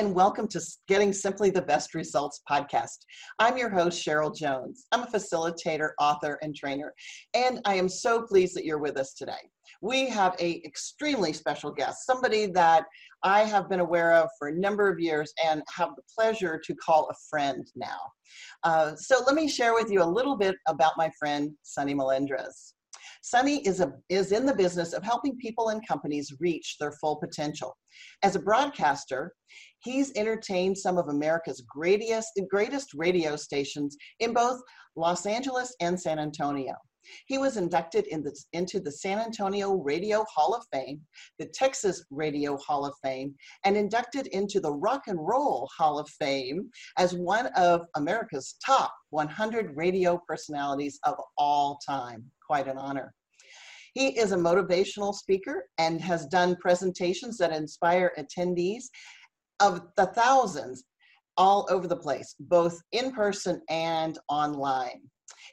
and welcome to Getting Simply the Best Results podcast. I'm your host, Cheryl Jones. I'm a facilitator, author, and trainer, and I am so pleased that you're with us today. We have a extremely special guest, somebody that I have been aware of for a number of years and have the pleasure to call a friend now. Uh, so let me share with you a little bit about my friend, Sonny Melendrez. Sonny is, a, is in the business of helping people and companies reach their full potential. As a broadcaster, he's entertained some of America's greatest, greatest radio stations in both Los Angeles and San Antonio. He was inducted in the, into the San Antonio Radio Hall of Fame, the Texas Radio Hall of Fame, and inducted into the Rock and Roll Hall of Fame as one of America's top 100 radio personalities of all time. Quite an honor. He is a motivational speaker and has done presentations that inspire attendees of the thousands all over the place, both in person and online.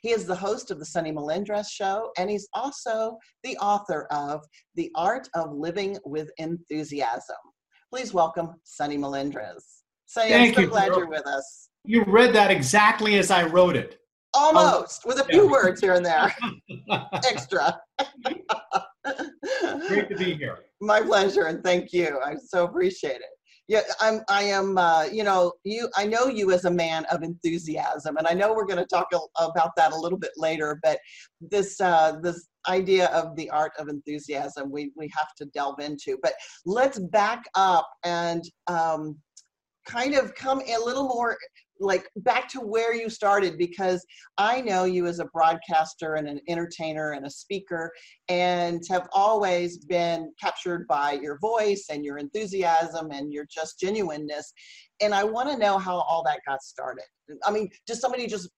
He is the host of the Sonny Melendrez Show, and he's also the author of The Art of Living with Enthusiasm. Please welcome Sonny Melendrez. Sonny, Thank I'm so you, glad you're with us. You read that exactly as I wrote it. Almost, with a few yeah. words here and there. Extra. Great to be here. My pleasure, and thank you. I so appreciate it yeah i'm i am uh, you know you i know you as a man of enthusiasm and i know we're going to talk a, about that a little bit later but this uh, this idea of the art of enthusiasm we we have to delve into but let's back up and um, kind of come a little more like back to where you started because I know you as a broadcaster and an entertainer and a speaker and have always been captured by your voice and your enthusiasm and your just genuineness. And I want to know how all that got started. I mean, does somebody just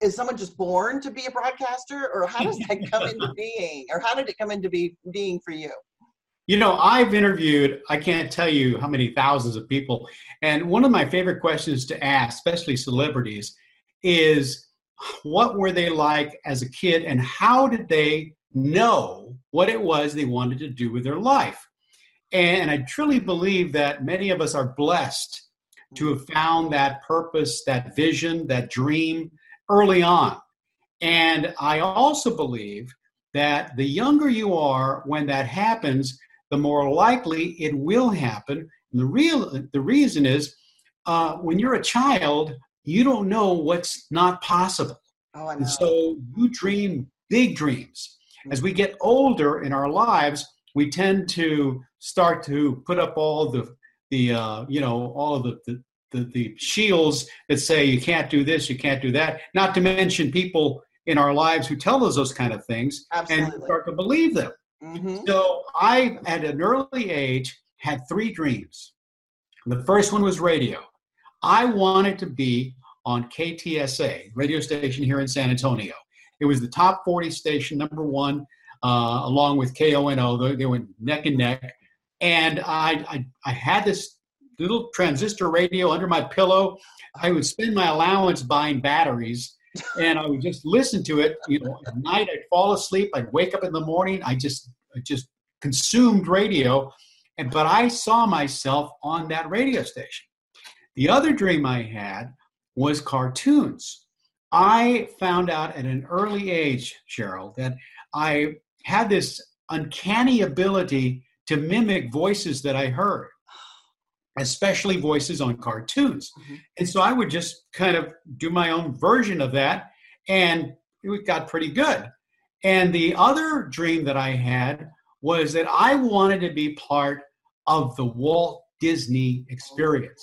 is someone just born to be a broadcaster or how does that come into being or how did it come into be, being for you? You know, I've interviewed, I can't tell you how many thousands of people. And one of my favorite questions to ask, especially celebrities, is what were they like as a kid and how did they know what it was they wanted to do with their life? And I truly believe that many of us are blessed to have found that purpose, that vision, that dream early on. And I also believe that the younger you are when that happens, the more likely it will happen. And the real the reason is uh, when you're a child, you don't know what's not possible. Oh, and so you dream big dreams. As we get older in our lives, we tend to start to put up all the the uh, you know all of the, the the, the shields that say you can't do this, you can't do that. Not to mention people in our lives who tell us those kind of things Absolutely. and start to believe them. Mm-hmm. So I, at an early age, had three dreams. The first one was radio. I wanted to be on KTSA, radio station here in San Antonio. It was the top 40 station, number one, uh, along with KONO. They, they went neck and neck. And I, I, I had this little transistor radio under my pillow. I would spend my allowance buying batteries and I would just listen to it. You know, at night I'd fall asleep. I'd wake up in the morning. I just I just consumed radio, and but I saw myself on that radio station. The other dream I had was cartoons. I found out at an early age, Cheryl, that I had this uncanny ability to mimic voices that I heard especially voices on cartoons. Mm-hmm. And so I would just kind of do my own version of that, and it got pretty good. And the other dream that I had was that I wanted to be part of the Walt Disney experience.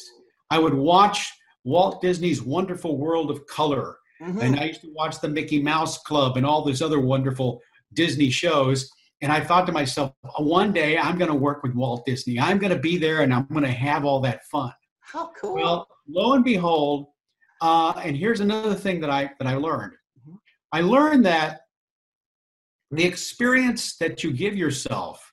I would watch Walt Disney's Wonderful World of Color, mm-hmm. and I used to watch the Mickey Mouse Club and all these other wonderful Disney shows. And I thought to myself, one day I'm going to work with Walt Disney. I'm going to be there and I'm going to have all that fun. How cool. Well, lo and behold, uh, and here's another thing that I that I learned. Mm-hmm. I learned that the experience that you give yourself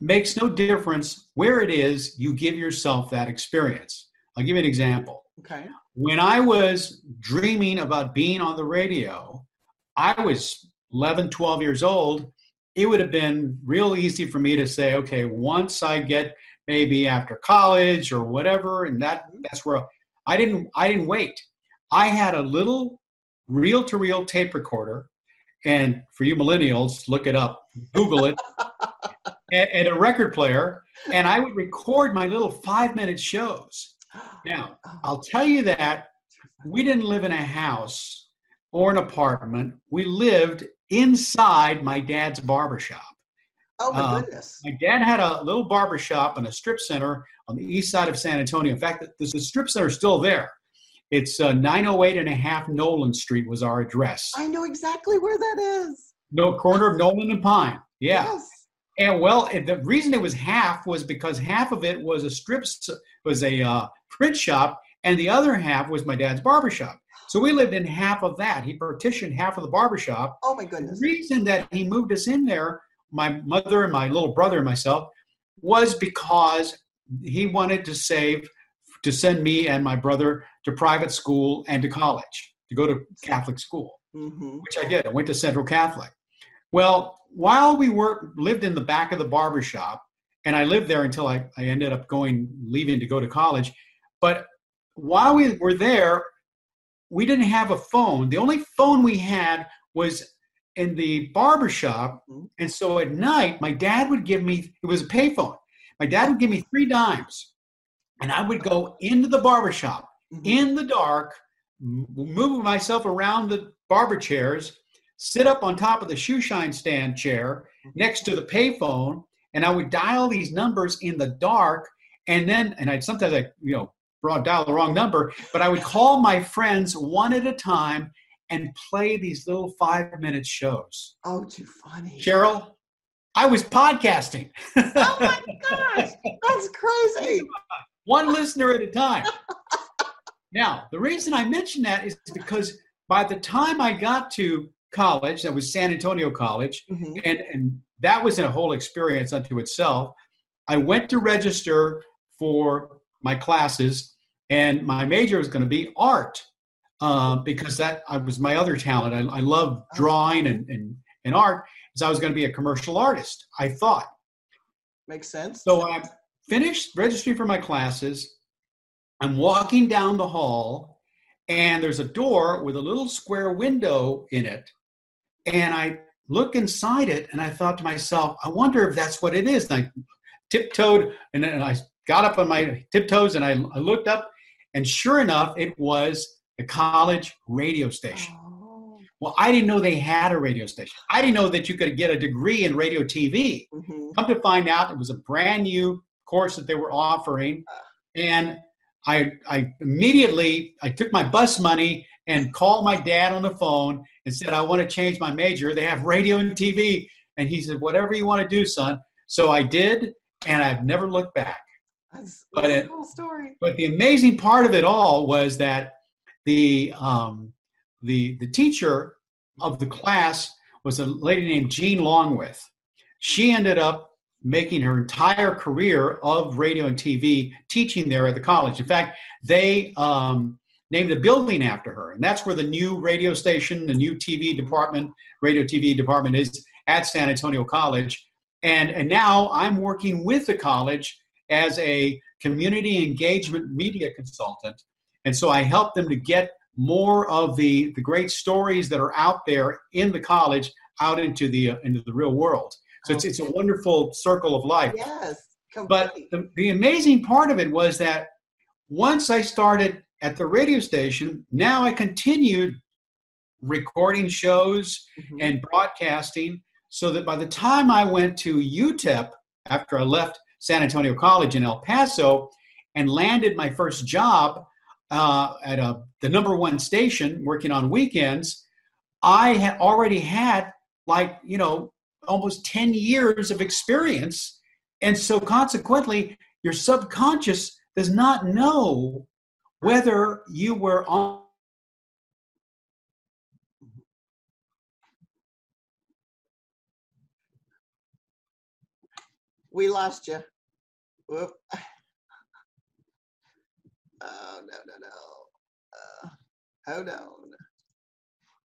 makes no difference where it is you give yourself that experience. I'll give you an example. Okay. When I was dreaming about being on the radio, I was 11, 12 years old it would have been real easy for me to say, okay, once I get maybe after college or whatever, and that Mm-hmm. that's where I didn't I didn't wait. I had a little reel-to-reel tape recorder, and for you millennials, look it up, Google it, and, and a record player, and I would record my little five-minute shows. Now, I'll tell you that we didn't live in a house or an apartment. We lived inside my dad's barber shop. Oh my uh, goodness. My dad had a little barber shop and a strip center on the east side of San Antonio. In fact, the, the strip center is still there. It's uh, 908 and a half Nolan Street was our address. I know exactly where that is. No corner of Nolan and Pine. Yeah. Yes. And well, the reason it was half was because half of it was a strip, was a uh, print shop, and the other half was my dad's barber shop. So we lived in half of that. He partitioned half of the barber shop. Oh my goodness. The reason that he moved us in there, my mother and my little brother and myself, was because he wanted to save to send me and my brother to private school and to college to go to Catholic school hmm which I did. I went to Central Catholic. Well, while we were lived in the back of the barber shop, and I lived there until I, I ended up going leaving to go to college. But while we were there, we didn't have a phone. The only phone we had was in the barber shop. Mhm. And so at night, my dad would give me it was a payphone. My dad would give me three dimes, and I would go into the barber shop Mhm. in the dark, moving myself around the barber chairs, sit up on top of the shoe shine stand chair next to the payphone, and I would dial these numbers in the dark. And then, and I'd sometimes I, you know, dial the wrong number, but I would call my friends one at a time and play these little five minute shows. Oh, too funny. Cheryl, I was podcasting. Oh my gosh, that's crazy. one listener at a time. Now, the reason I mention that is because by the time I got to college, that was San Antonio College, Mhm. and, and that was a whole experience unto itself. I went to register for my classes, and my major was going to be art uh, because that I was my other talent. I, I love drawing and, and, and art, so I was going to be a commercial artist, I thought. Makes sense. So I finished registering for my classes. I'm walking down the hall, and there's a door with a little square window in it. And I look inside it, and I thought to myself, I wonder if that's what it is. And I tiptoed, and then I got up on my tiptoes, and I, I looked up, and sure enough, it was the college radio station. Oh. Well, I didn't know they had a radio station. I didn't know that you could get a degree in radio TV Mhm. come to find out it was a brand new course that they were offering and i i immediately i took my bus money and called my dad on the phone and said i want to change my major they have radio and tv and he said whatever you want to do son so i did and i've never looked back That's, But that's it- a cool story. but the amazing part of it all was that the um, the the teacher of the class was a lady named Jean Longwith. She ended up making her entire career of radio and TV teaching there at the college. In fact, they um, named a building after her, and that's where the new radio station, the new TV department, radio TV department is at San Antonio College. And and now I'm working with the college as a community engagement media consultant. And so I help them to get more of the, the great stories that are out there in the college out into the uh, into the real world. So it's, it's a wonderful circle of life. Yes. But the, the amazing part of it was that once I started at the radio station, now I continued recording shows Mhm. and broadcasting so that by the time I went to UTEP after I left San Antonio College in El Paso and landed my first job uh, at a, the number one station working on weekends, I had already had like, you know, almost 10 years of experience. And so consequently, your subconscious does not know whether you were on we lost you. Whoop. Oh no no no. Uh, hold on.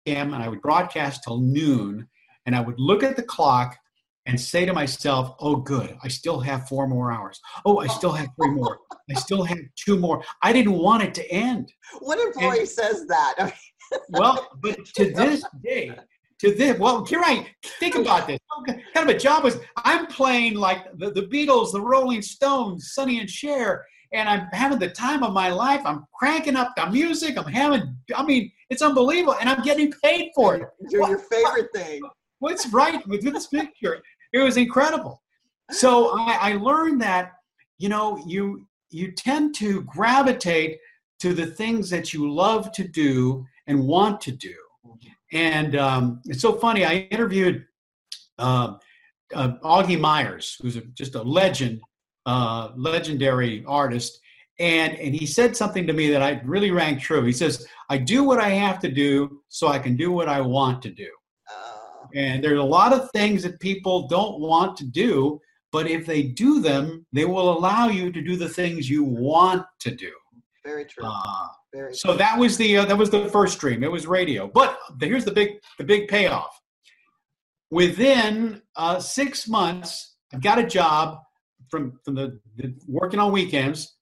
and I would broadcast till noon, and I would look at the clock, and say to myself, oh, good, I still have four more hours. Oh, I still have three more. I still have two more. I didn't want it to end. What employee and, says that? well, but to this day, to this, well, here I think oh, about this. Kind of a job was I'm playing like the, the Beatles, the Rolling Stones, Sonny and Cher, and I'm having the time of my life. I'm cranking up the music. I'm having, I mean, it's unbelievable, and I'm getting paid for it. You're your favorite thing. What's right with this picture? It was incredible. So I, I learned that you know you you tend to gravitate to the things that you love to do and want to do. And um, it's so funny. I interviewed uh, uh, Augie Meyers, who's a, just a legend, uh, legendary artist, and and he said something to me that I really rang true. He says, "I do what I have to do so I can do what I want to do." Oh. And there's a lot of things that people don't want to do, but if they do them, they will allow you to do the things you want to do. Very true. Uh, Very so true. that was the uh, that was the first dream. It was radio. But here's the big the big payoff. Within uh, six months, I got a job from from the, the working on weekends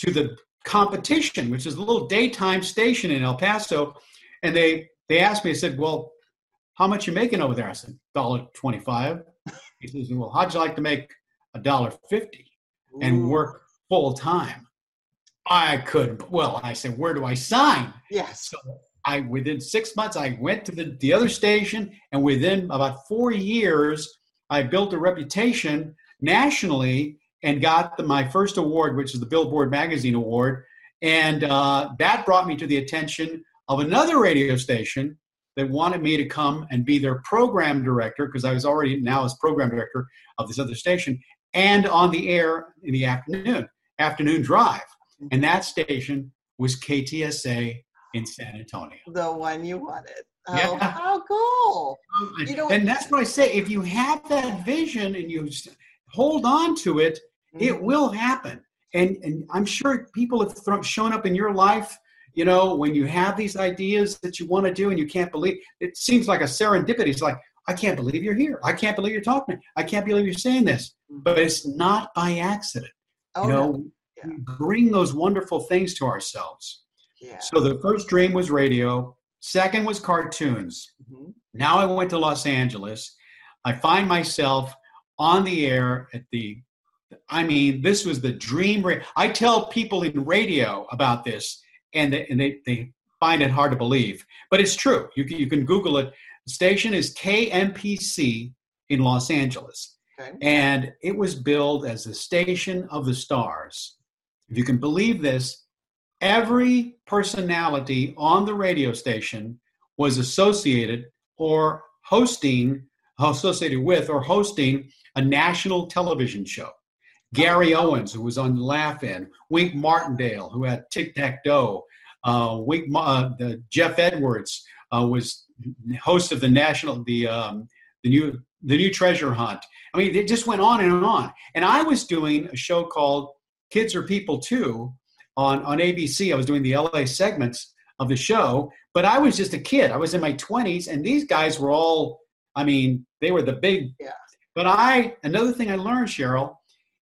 to the competition, which is a little daytime station in El Paso, and they they asked me. I said, "Well, how much you making over there?" I said, "Dollar twenty-five. He says, "Well, how'd you like to make a dollar fifty and work full time?" I couldn't. Well, I said, where do I sign? Yes. So I within six months I went to the, the other station, and within about four years, I built a reputation nationally and got the, my first award, which is the Billboard Magazine Award, and uh, that brought me to the attention of another radio station that wanted me to come and be their program director because I was already now as program director of this other station and on the air in the afternoon afternoon drive and that station was KTSA in San Antonio. The one you wanted. Oh, yeah. how cool. You know, and that's what I say. If you have that vision and you hold on to it, mm-hmm. it will happen. And, and I'm sure people have thrown, shown up in your life, you know, when you have these ideas that you want to do and you can't believe, it seems like a serendipity. It's like, I can't believe you're here. I can't believe you're talking. I can't believe you're saying this. Mm-hmm. But it's not by accident. Oh, you know, yeah. bring those wonderful things to ourselves. Yeah. So the first dream was radio. Second was cartoons. Mm-hmm. Now I went to Los Angeles. I find myself on the air at the, I mean, this was the dream. I tell people in radio about this, and they, and they, they find it hard to believe, but it's true. You can, you can Google it. The station is KMPC in Los Angeles. Okay. And it was billed as the station of the stars if you can believe this, every personality on the radio station was associated or hosting, associated with or hosting a national television show. Gary Owens, who was on Laugh-In, Wink Martindale, who had Tic Tac Dough, uh, Wink, uh, the Geoff Edwards uh, was host of the national, the um, the new the new treasure hunt. I mean, it just went on and on. And I was doing a show called Kids Are People Too on, on ABC. I was doing the LA segments of the show, but I was just a kid. I was in my 20s, and these guys were all, I mean, they were the big. Yeah. But I, another thing I learned, Cheryl,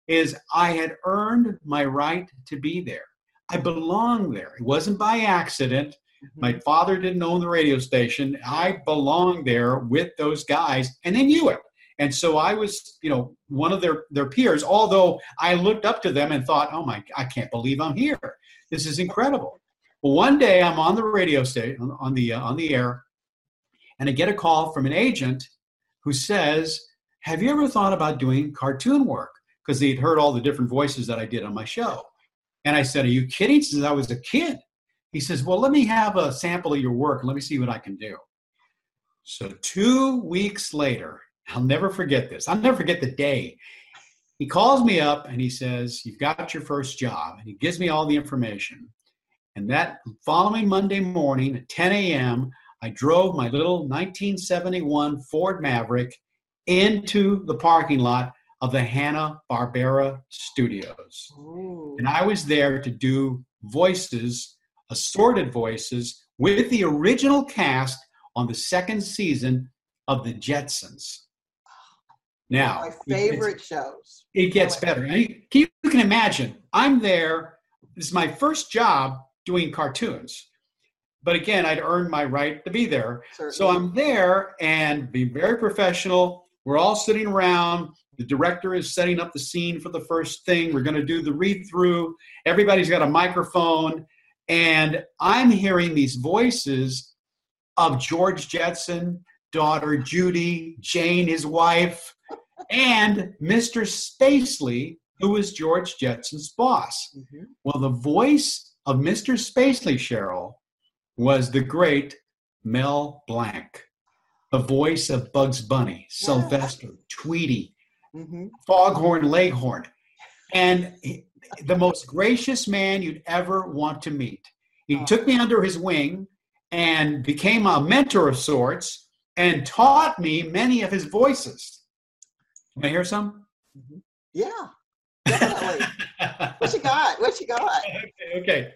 is I had earned my right to be there. I belonged there. It wasn't by accident. Mm-hmm. My father didn't own the radio station. I belonged there with those guys, and they knew it. And so I was, you know, one of their their peers. Although I looked up to them and thought, "Oh my, I can't believe I'm here. This is incredible." Well, one day I'm on the radio station on the uh, on the air, and I get a call from an agent who says, "Have you ever thought about doing cartoon work?" Because he'd heard all the different voices that I did on my show. And I said, "Are you kidding?" Says, "I was a kid." He says, "Well, let me have a sample of your work. And let me see what I can do." So two weeks later, I'll never forget this. I'll never forget the day. He calls me up and he says, You've got your first job. And he gives me all the information. And that following Monday morning at 10 a.m., I drove my little 1971 Ford Maverick into the parking lot of the Hanna Barbera Studios. Ooh. And I was there to do voices, assorted voices, with the original cast on the second season of The Jetsons. Now, my favorite shows. It gets better. You, you can imagine, I'm there. This is my first job doing cartoons. But again, I'd earned my right to be there. Certainly. So I'm there and be very professional. We're all sitting around. The director is setting up the scene for the first thing. We're going to do the read through. Everybody's got a microphone. And I'm hearing these voices of George Jetson, daughter Judy, Jane, his wife, and Mr. Spacely, who was George Jetson's boss. Mm-hmm. Well, the voice of Mr. Spacely, Cheryl, was the great Mel Blanc, the voice of Bugs Bunny, yeah. Sylvester, Tweety, mm-hmm. Foghorn Leghorn, and the most gracious man you'd ever want to meet. He oh. took me under his wing and became a mentor of sorts and taught me many of his voices. Can I hear some? Mm-hmm. Yeah, definitely. what you got? What you got? Okay, okay.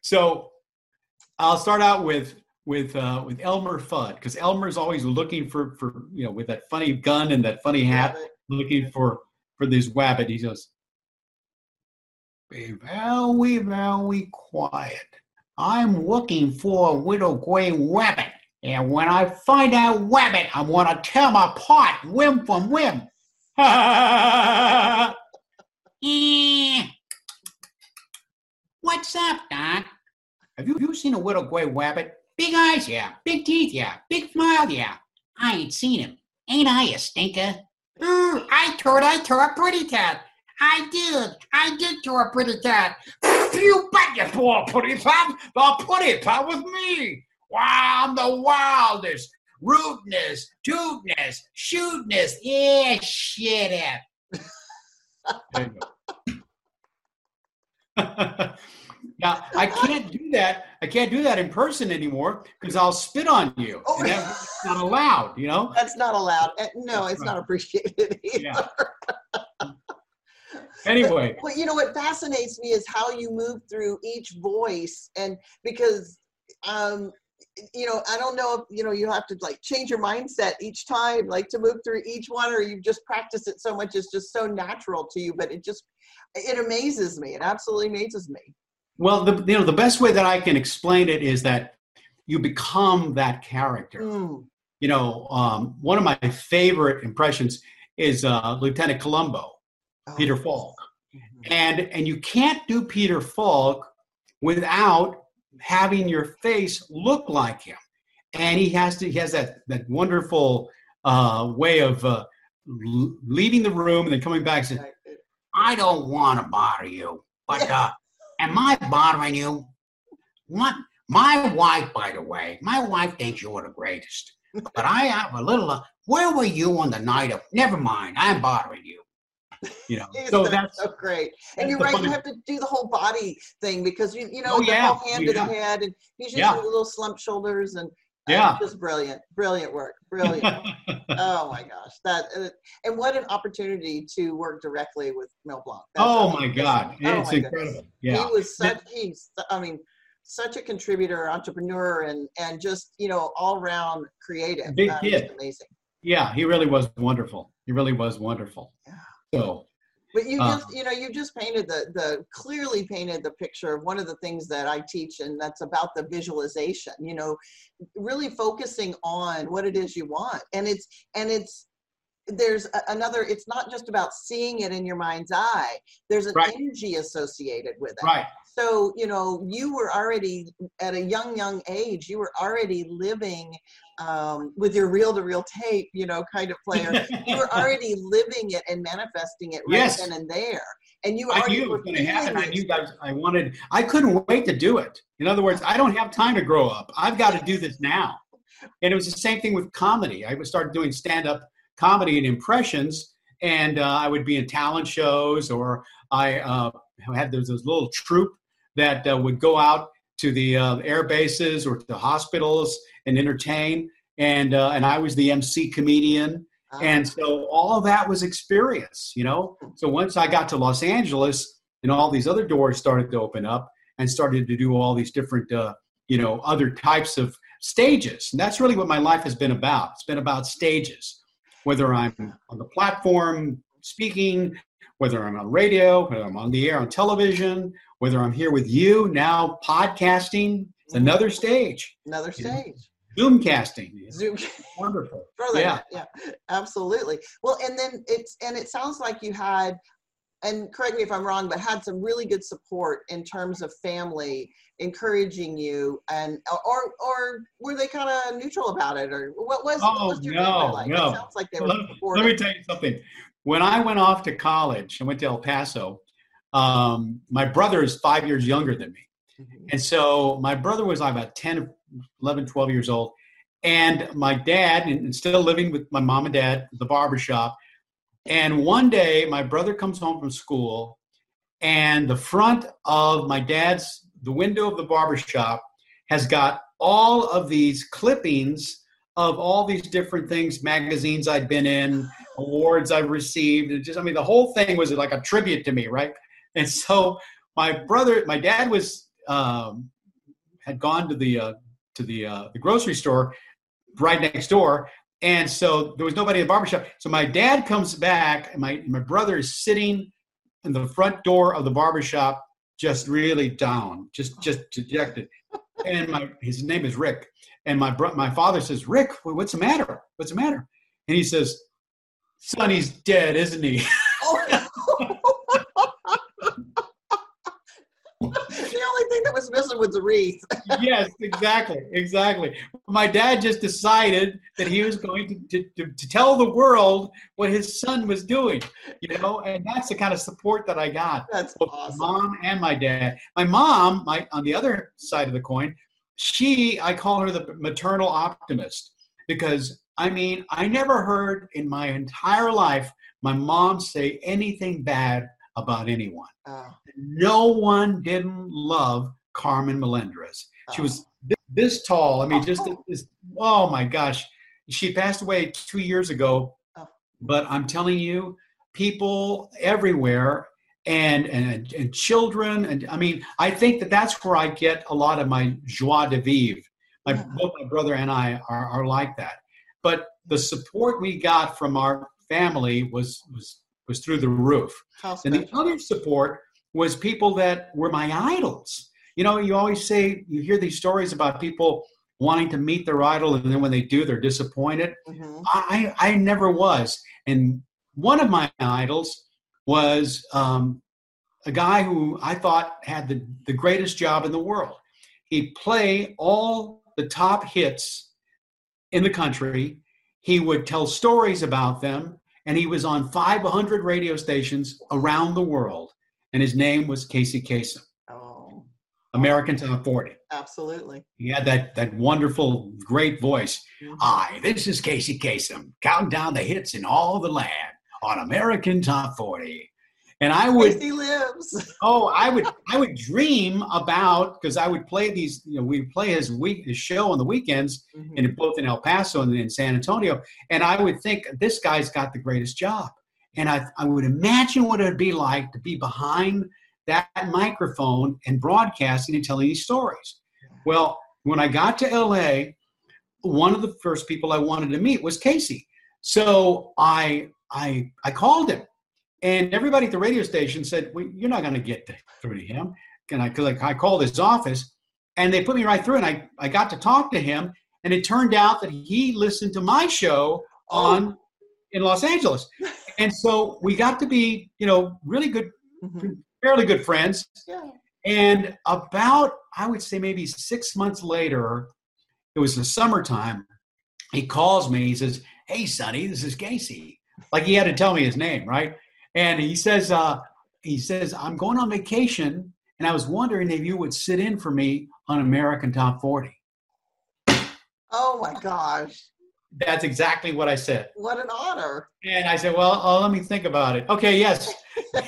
So I'll start out with with uh, with Elmer Fudd because Elmer's always looking for for you know with that funny gun and that funny hat, looking for for this wabbit. He goes, "Be very very quiet. I'm looking for a little gray wabbit, and when I find that wabbit, I want to tear my apart, whim from whim." eh. What's up, Doc? Have you, you seen a little gray rabbit? Big eyes, yeah. Big teeth, yeah. Big smile, yeah. I ain't seen him. Ain't I a stinker? Ooh, I thought I tore a pretty cat. I did. I did saw a pretty cat. you bet you poor pretty cat. The pretty cat was me. Wow, I'm the wildest rudeness, tootness, shootness. Yeah, shit it. now I can't do that. I can't do that in person anymore because I'll spit on you. Oh, and that's not allowed. You know. That's not allowed. Eh, no, that's it's right. not appreciated either. Yeah. anyway. Well, you know what fascinates me is how you move through each voice, and because um, you know, I don't know if, you know, you have to like change your mindset each time, like to move through each one, or you just practice it so much, it's just so natural to you, but it just, it amazes me. It absolutely amazes me. Well, the, you know, the best way that I can explain it is that you become that character. Mm. You know, um, one of my favorite impressions is uh, Lieutenant Columbo, oh. Peter Falk. Mm-hmm. And, and you can't do Peter Falk without having your face look like him. And he has to, he has that, that wonderful uh, way of uh, leaving the room and then coming back and saying, I don't want to bother you, but uh, am I bothering you? What? My wife, by the way, my wife thinks you're the greatest. But I have a little, uh, where were you on the night of, never mind, I'm bothering you. You know, so that's so great. And you're right. Funny. You have to do the whole body thing because you you know oh, the yeah. whole hand yeah. to the head, and he's just yeah. little slumped shoulders and. Yeah, just brilliant, brilliant work, brilliant. oh my gosh, that uh, and what an opportunity to work directly with Mel Blanc. That's oh my God, oh it's my incredible. Goodness. Yeah, he was such. He's, I mean, such a contributor, entrepreneur, and and just you know all round creative. Big kid, amazing. Yeah, he really was wonderful. He really was wonderful. Yeah. So, but you uh, just, you know, you just painted the the clearly painted the picture of one of the things that I teach, and that's about the visualization. You know, really focusing on what it is you want, and it's and it's there's another it's not just about seeing it in your mind's eye there's an right. energy associated with it right so you know you were already at a young young age you were already living um, with your reel to reel tape you know kind of player you were already living it and manifesting it right yes. then and there and you I knew it was going to happen. I knew that I wanted. I couldn't wait to do it. In other words, I don't have time to grow up. I've got to do this now. And it was the same thing with comedy. I started doing stand up comedy and impressions, and uh, I would be in talent shows, or I uh, had those, those little troupe that uh, would go out to the uh, air bases or to hospitals and entertain, and uh, and I was the MC comedian, uh-huh. and so all that was experience, you know. So once I got to Los Angeles, and all these other doors started to open up, and started to do all these different, uh, you know, other types of stages, and that's really what my life has been about. It's been about stages whether I'm on the platform speaking, whether I'm on radio, whether I'm on the air on television, whether I'm here with you now podcasting. It's mm-hmm. another stage. Another stage. Zoom casting. Zoom. Wonderful. Further, yeah. yeah, absolutely. Well, and then it's and it sounds like you had, and correct me if I'm wrong, but had some really good support in terms of family encouraging you, and or or were they kind of neutral about it, or what was? Oh what was your no, like? no. It sounds like they were. Let, let me tell you something. When I went off to college, I went to El Paso. Um, my brother is five years younger than me. Mm-hmm. And so my brother was like, about 10, 11, 12 years old. And my dad, and still living with my mom and dad, the barber shop. And one day, my brother comes home from school, and the front of my dad's, the window of the barber shop, has got all of these clippings of all these different things, magazines I'd been in, awards I've received. It just, I mean, the whole thing was like a tribute to me, right? And so my brother, my dad was um, had gone to the uh, to the uh, the grocery store right next door, and so there was nobody in the barbershop. So my dad comes back, and my my brother is sitting in the front door of the barbershop, just really down, just just dejected. And my his name is Rick, and my bro- my father says, Rick, what's the matter? What's the matter? And he says, Sonny's dead, isn't he? Oh, no. the only thing that was missing was the wreath. yes, exactly, exactly. My dad just decided that he was going to, to, to, tell the world what his son was doing, you know, and that's the kind of support that I got. That's awesome. My mom and my dad. My mom, my on the other side of the coin, she, I call her the maternal optimist because I mean, I never heard in my entire life my mom say anything bad about anyone. Oh. No one didn't love Carmen Melendrez. She was oh. this, tall. I mean, just oh. this. Oh my gosh, she passed away two years ago. Oh. But I'm telling you, people everywhere and, and and children and I mean, I think that that's where I get a lot of my joie de vivre. My both my brother and I are, are like that. But the support we got from our family was was was through the roof. And the other support was people that were my idols. You know, you always say, you hear these stories about people wanting to meet their idol, and then when they do, they're disappointed. Mm-hmm. I, I never was. And one of my idols was um, a guy who I thought had the, the greatest job in the world. He'd play all the top hits in the country, he would tell stories about them, and he was on 500 radio stations around the world. And his name was Casey Kasem. American Top 40. Absolutely. He had that that wonderful, great voice. Mm-hmm. Hi, this is Casey Kasem, counting down the hits in all the land on American Top 40. And I would Casey lives. Oh, I would I would dream about because I would play these, you know, we play his week his show on the weekends mm-hmm. in both in El Paso and in San Antonio. And I would think this guy's got the greatest job. And I, I would imagine what it would be like to be behind that microphone and broadcasting and telling these stories. Well, when I got to LA, one of the first people I wanted to meet was Casey. So I I I called him, and everybody at the radio station said, well, "You're not going to get through to him." Can I? Because I, I called his office, and they put me right through, and I I got to talk to him, and it turned out that he listened to my show on oh. in Los Angeles, and so we got to be you know really good mm-hmm fairly good friends. Yeah. And about, I would say maybe six months later, it was the summertime. He calls me. He says, "Hey, Sonny, this is Casey." Like he had to tell me his name, right? And he says, uh, "He says I'm going on vacation, and I was wondering if you would sit in for me on American Top 40." Oh my gosh! That's exactly what I said. What an honor! And I said, "Well, oh, let me think about it." Okay, yes.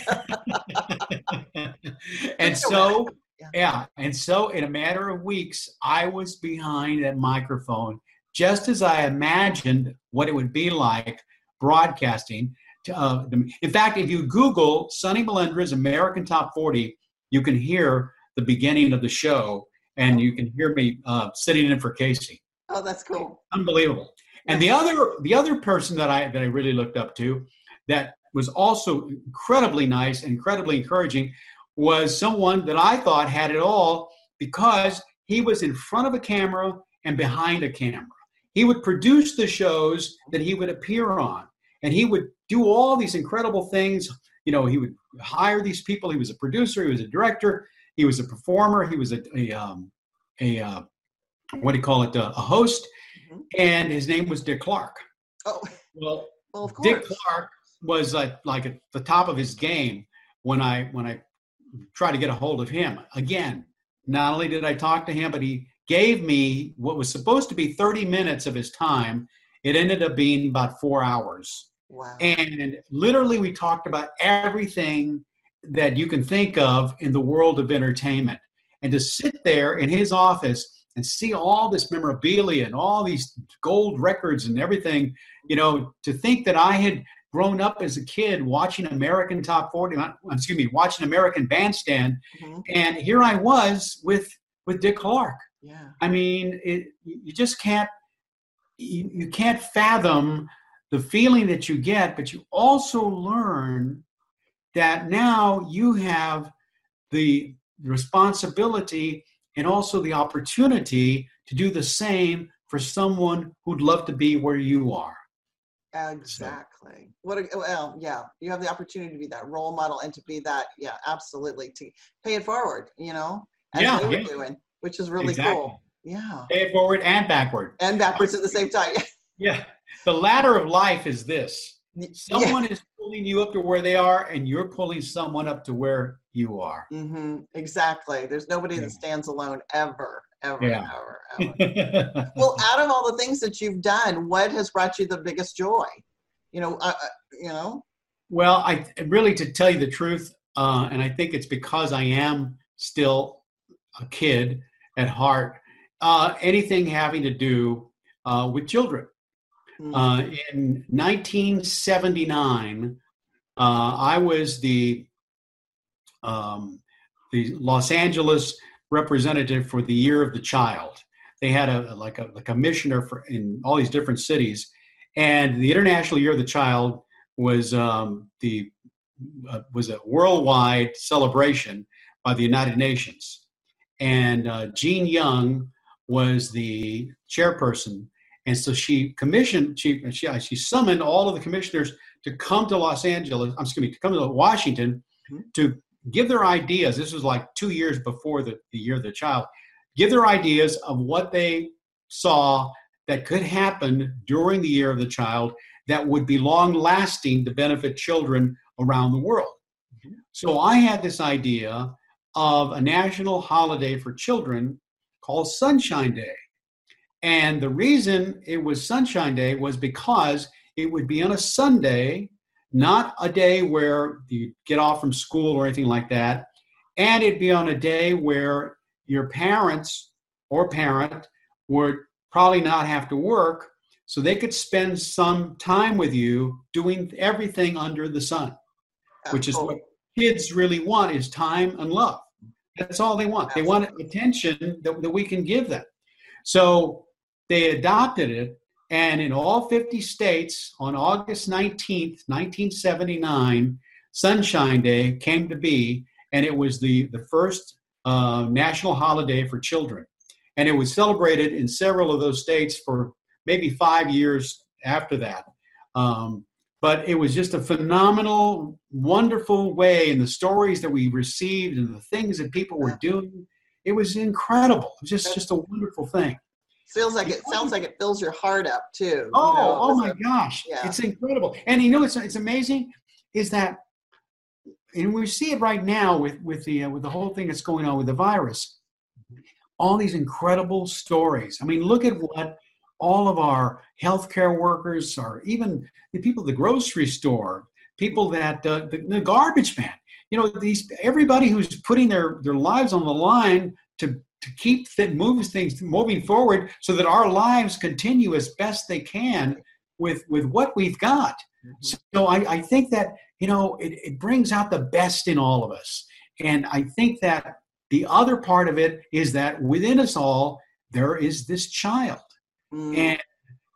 and so, yeah, and so in a matter of weeks, I was behind that microphone, just as I imagined what it would be like broadcasting. To, uh, in fact, if you Google Sonny Melendrez American Top 40, you can hear the beginning of the show, and you can hear me uh, sitting in for Casey. Oh, that's cool. Unbelievable. And the other the other person that I that I really looked up to that was also incredibly nice and incredibly encouraging was someone that I thought had it all because he was in front of a camera and behind a camera. He would produce the shows that he would appear on, and he would do all these incredible things. You know, he would hire these people. He was a producer. He was a director. He was a performer. He was a a, um, a uh, what do you call it? A, a host, mm-hmm. and his name was Dick Clark. Oh, well, well Dick Clark was like like at the top of his game when I when I tried to get a hold of him. Again, not only did I talk to him, but he gave me what was supposed to be 30 minutes of his time. It ended up being about four hours. Wow. And literally, we talked about everything that you can think of in the world of entertainment. And to sit there in his office and see all this memorabilia and all these gold records and everything, you know, to think that I had grown up as a kid watching American Top 40, excuse me, watching American Bandstand, mm-hmm. and here I was with with Dick Clark. Yeah. I mean, it, you just can't you, you can't fathom the feeling that you get, but you also learn that now you have the responsibility and also the opportunity to do the same for someone who'd love to be where you are. Exactly. What a, well, yeah, you have the opportunity to be that role model and to be that, yeah, absolutely to pay it forward, you know, as yeah, they yeah. doing, which is really exactly. cool. Yeah. Pay it forward and backward. And backwards at the same time. yeah. The ladder of life is this. Someone yeah. is pulling you up to where they are, and you're pulling someone up to where you are. Mm-hmm. Exactly. There's nobody yeah. that stands alone ever ever, yeah. ever, ever. well, out of all the things that you've done, what has brought you the biggest joy? You know, uh, uh, you know. Well, I really, to tell you the truth, uh, and I think it's because I am still a kid at heart. Uh, anything having to do uh, with children. Mm-hmm. in 1979, I was the um, the Los Angeles representative for the Year of the Child. They had a like a, a commissioner for in all these different cities, and the International Year of the Child was um, the uh, was a worldwide celebration by the United Nations, and uh, Jean Young was the chairperson, and so she commissioned she she she summoned all of the commissioners to come to Los Angeles. I'm excuse me to come to Washington mm-hmm. to give their ideas. This was like two years before the, the year of the child. Give their ideas of what they saw that could happen during the year of the child that would be long lasting to benefit children around the world. So I had this idea of a national holiday for children called Sunshine Day. And the reason it was Sunshine Day was because it would be on a Sunday not a day where you get off from school or anything like that. And it'd be on a day where your parents or parent would probably not have to work, so they could spend some time with you doing everything under the sun, which is what kids really want is time and love. That's all they want. They want attention that, that we can give them. So they adopted it and in all 50 states, on August 19th, 1979, Sunshine Day came to be, and it was the, the first uh, national holiday for children. And it was celebrated in several of those states for maybe five years after that. Um, but it was just a phenomenal, wonderful way, and the stories that we received and the things that people were doing, it was incredible. It was just, just a wonderful thing feels like it sounds like it fills your heart up too. Oh, you know, oh my gosh, yeah. it's incredible. And you know, it's it's amazing is that, and we see it right now with with the uh, with the whole thing that's going on with the virus. All these incredible stories. I mean, look at what all of our healthcare workers, or even the people at the grocery store, people that uh, the, the garbage man. You know, these everybody who's putting their their lives on the line to to keep th- moves things moving forward so that our lives continue as best they can with with what we've got mm-hmm. so I, I think that you know it, it brings out the best in all of us and i think that the other part of it is that within us all there is this child mm. and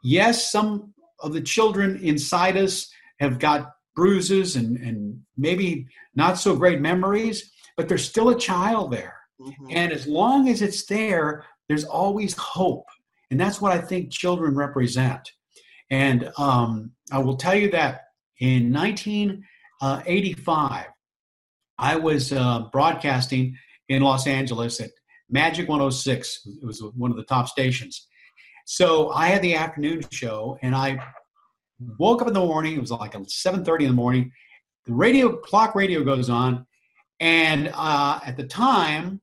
yes, some of the children inside us have got bruises and, and maybe not so great memories, but there's still a child there. Mm-hmm. And as long as it's there, there's always hope. And that's what I think children represent. And um, I will tell you that in 1985, I was uh, broadcasting in Los Angeles at Magic 106. It was one of the top stations. So I had the afternoon show, and I woke up in the morning. It was like 7:30 in the morning. The radio clock radio goes on, and uh, at the time,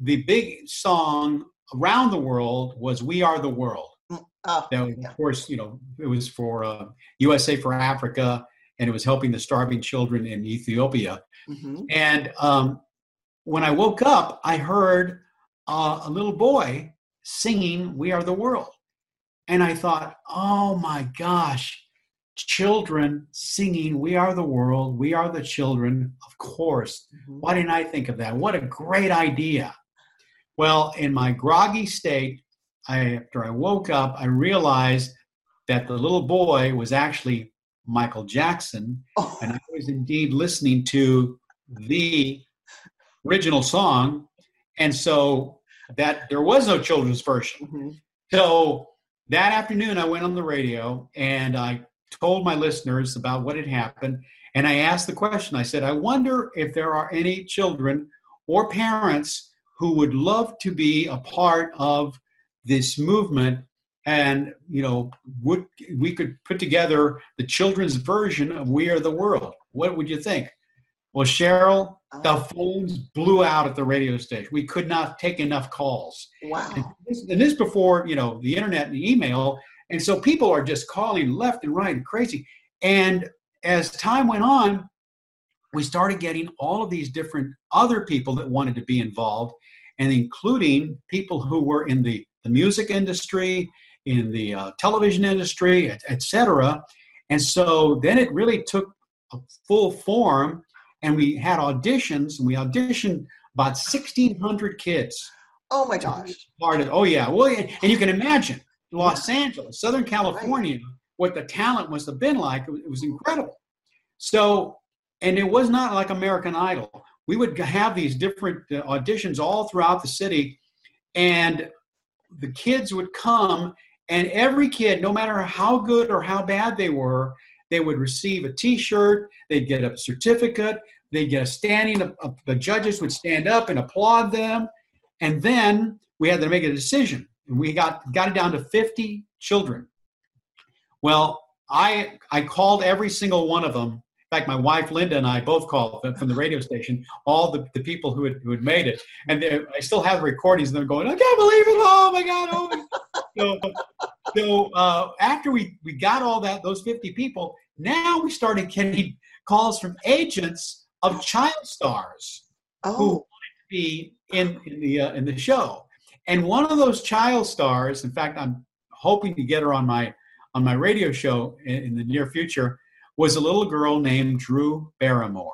the big song around the world was "We Are the World." Mm, oh, that was, yeah. of course, you know, it was for uh, USA for Africa, and it was helping the starving children in Ethiopia. Mm-hmm. And um, when I woke up, I heard uh, a little boy singing "We Are the World," and I thought, "Oh my gosh." children singing we are the world we are the children of course mm-hmm. why didn't i think of that what a great idea well in my groggy state I, after i woke up i realized that the little boy was actually michael jackson oh. and i was indeed listening to the original song and so that there was no children's version mm-hmm. so that afternoon i went on the radio and i told my listeners about what had happened. And I asked the question I said, I wonder if there are any children or parents who would love to be a part of this movement and you know would we could put together the children's version of we are the world. What would you think? Well cheryl the oh. phones blew out at the radio station. We could not take enough calls. Wow. And this, and this before you know the internet and the email. And so people are just calling left and right and crazy. And as time went on, we started getting all of these different other people that wanted to be involved, and including people who were in the, the music industry, in the uh, television industry, etc. And so then it really took a full form, and we had auditions, and we auditioned about 1,600 kids. Oh my gosh! Of, oh yeah, well, and you can imagine Los Angeles, Southern California, right. what the talent must have been like. It was incredible. So, and it was not like American Idol. We would have these different uh, auditions all throughout the city, and the kids would come, and every kid, no matter how good or how bad they were, they would receive a T-shirt. They'd get a certificate. They'd get a standing. the judges would stand up and applaud them, and then we had to make a decision and we got got it down to 50 children. Well, I I called every single one of them. In fact, my wife Linda and I both called from the radio station all the, the people who had, who had made it, and I still have recordings of them going, "I can't believe it! Oh my God!" Oh so, so uh, after we we got all that those 50 people, now we started getting calls from agents of child stars oh. who wanted to be in in the uh, in the show. And one of those child stars, in fact, I'm hoping to get her on my on my radio show in, in the near future, was a little girl named Drew Barrymore.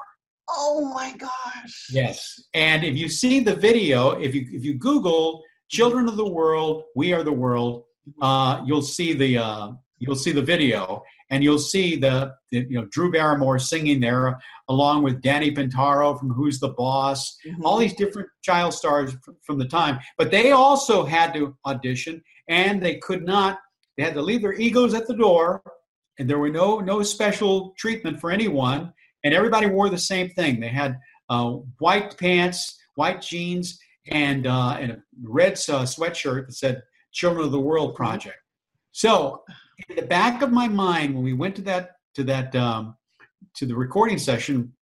Oh my gosh! Yes, and if you see the video, if you if you Google "Children of the World," "We Are the World," uh, you'll see the uh, you'll see the video, and you'll see the, the, you know Drew Barrymore singing there along with Danny Pintauro from Who's the Boss, mm-hmm. all these different child stars from the time. But they also had to audition, and they could not. They had to leave their egos at the door, and there were no no special treatment for anyone, and everybody wore the same thing. They had uh, white pants, white jeans, and uh, and a red uh, sweatshirt that said "Children of the World mm-hmm. Project." So in the back of my mind when we went to that to that um, to the recording session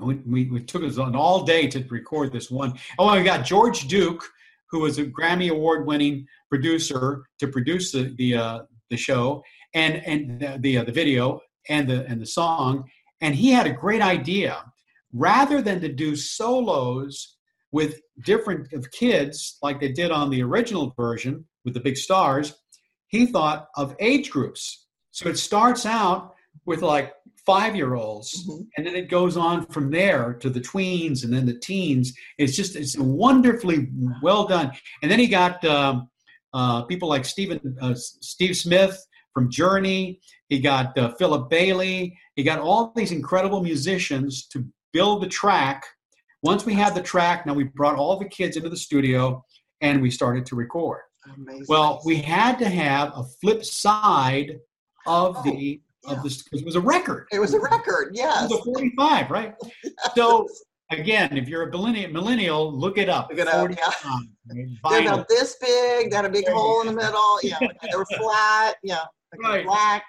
we, we, we, took us an all day to record this one. Oh, we got George Duke, who was a Grammy Award winning producer to produce the the, uh, the show and and the the, uh, the video and the and the song. And he had a great idea. Rather than to do solos with different of kids like they did on the original version with the big stars, he thought of age groups. So it starts out with like five year olds, mm-hmm. and then it goes on from there to the tweens and then the teens. It's just, it's wonderfully well done. And then he got um, uh, people like Stephen, uh, Steve Smith from Journey. He got uh, Philip Bailey. He got all these incredible musicians to build the track. Once we had the track, now we brought all the kids into the studio and we started to record. Amazing. Well, we had to have a flip side of oh, the yeah. of this because it was a record. It was a record, yes. It was a 45, right? yes. So again, if you're a millennial, millennial look it up. Look it up yeah. They're about this big. They had a big hole in the middle. Yeah, they were flat. Yeah, right. black.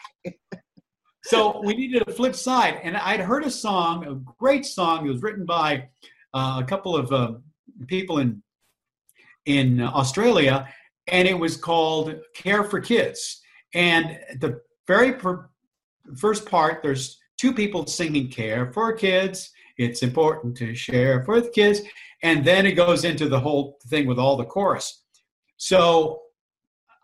so we needed a flip side, and I'd heard a song, a great song. It was written by uh, a couple of uh, people in in Australia, and it was called Care for Kids. And the very per- first part, there's two people singing Care for Kids. It's important to share for the kids. And then it goes into the whole thing with all the chorus. So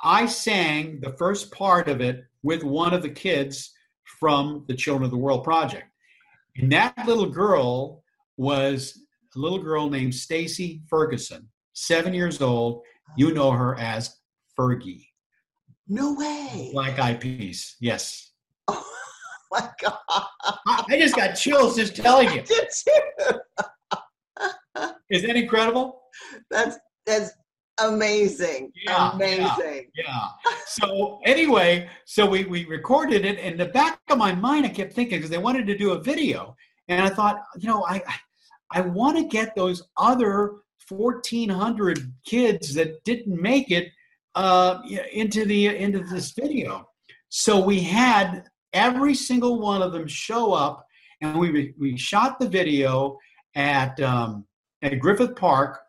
I sang the first part of it with one of the kids from the Children of the World Project. And that little girl was a little girl named Stacy Ferguson, seven years old. You know her as Fergie. No way. Black Eyed Peas. Yes. Oh my God. I just got chills just telling you. did too. Is that incredible? That's that's amazing. Yeah, amazing. Yeah, yeah. So anyway, so we, we recorded it. and In the back of my mind, I kept thinking because they wanted to do a video. And I thought, you know, I I want to get those other 1,400 kids that didn't make it uh, into the into this video. So we had every single one of them show up, and we we shot the video at um, at Griffith Park,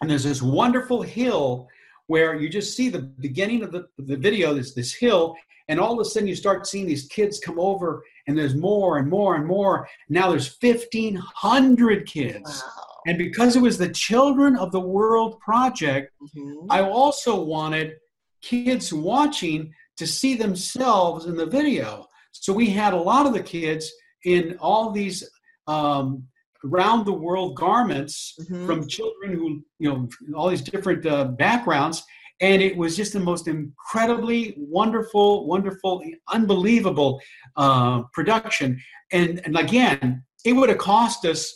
and there's this wonderful hill where you just see the beginning of the, the video. There's this hill, and all of a sudden you start seeing these kids come over, and there's more and more and more. Now there's 1,500 kids. Wow. And because it was the Children of the World project, mm-hmm. I also wanted kids watching to see themselves in the video. So we had a lot of the kids in all these um, around the world garments mm-hmm. from children who, you know, all these different uh, backgrounds. And it was just the most incredibly wonderful, wonderful, unbelievable uh, production. And, and again, it would have cost us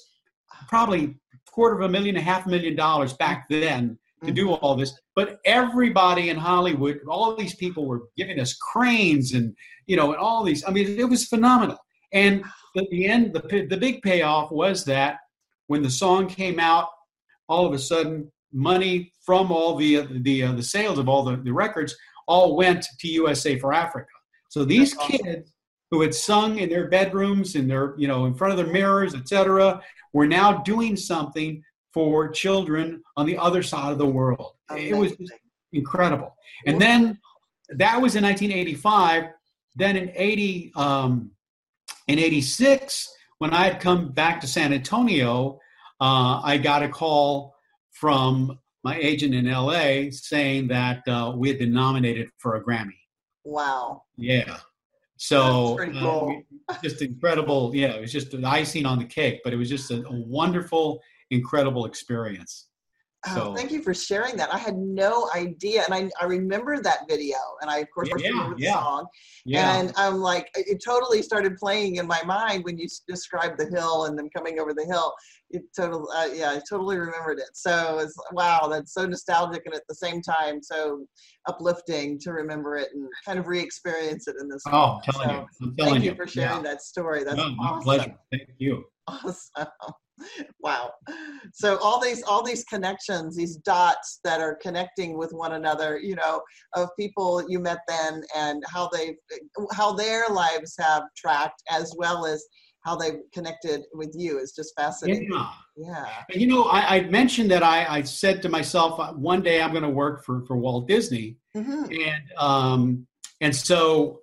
probably quarter of a million, a half million dollars back then to do mm-hmm. all this. But everybody in Hollywood, all these people were giving us cranes and you know, and all these. I mean, it was phenomenal. And at the end, the the big payoff was that when the song came out, all of a sudden, money from all the the uh, the sales of all the, the records all went to USA for Africa. So these awesome. kids who had sung in their bedrooms, in their you know, in front of their mirrors, etc., were now doing something for children on the other side of the world. It was incredible. And then that was in 1985. Then in 80, um, in 86, when I had come back to San Antonio, uh, I got a call from my agent in LA saying that uh, we had been nominated for a Grammy. Wow. Yeah. So uh, cool. uh, just incredible. Yeah, it was just an icing on the cake, but it was just a, a wonderful, incredible experience. Oh, so, thank you for sharing that. I had no idea, and I, I remember that video, and I of course yeah, remember the yeah. song, yeah. and I'm like, it totally started playing in my mind when you described the hill and them coming over the hill. It totally, uh, yeah, I totally remembered it. So it's wow, that's so nostalgic, and at the same time, so uplifting to remember it and kind of re-experience it in this. Oh, I'm telling so, you, I'm telling thank you, you for sharing that story. That's no, my awesome. pleasure. Thank you. Awesome. Wow so all these all these connections these dots that are connecting with one another you know of people you met then and how they how their lives have tracked as well as how they connected with you is just fascinating yeah, yeah. you know I, I, mentioned that I, I said to myself uh, one day i'm going to work for for walt disney mm-hmm. and um and so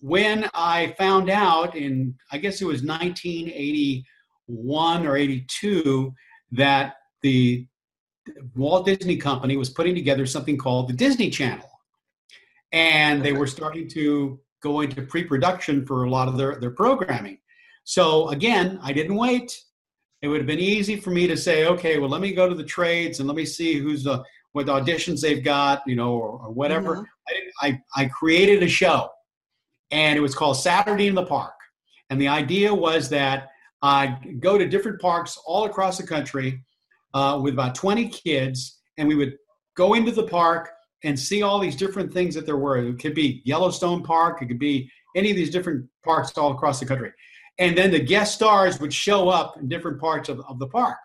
when i found out in i guess it was 1980 81 or 82 that the Walt Disney Company was putting together something called the Disney Channel. And they were starting to go into pre production for a lot of their, their programming. So again, I didn't wait. It would have been easy for me to say, okay, well, let me go to the trades and let me see who's the what auditions they've got, you know, or, or whatever. Mm-hmm. I, I, I created a show and it was called Saturday in the Park. And the idea was that I'd go to different parks all across the country uh, with about 20 kids, and we would go into the park and see all these different things that there were. It could be Yellowstone Park, it could be any of these different parks all across the country. And then the guest stars would show up in different parts of, of the park.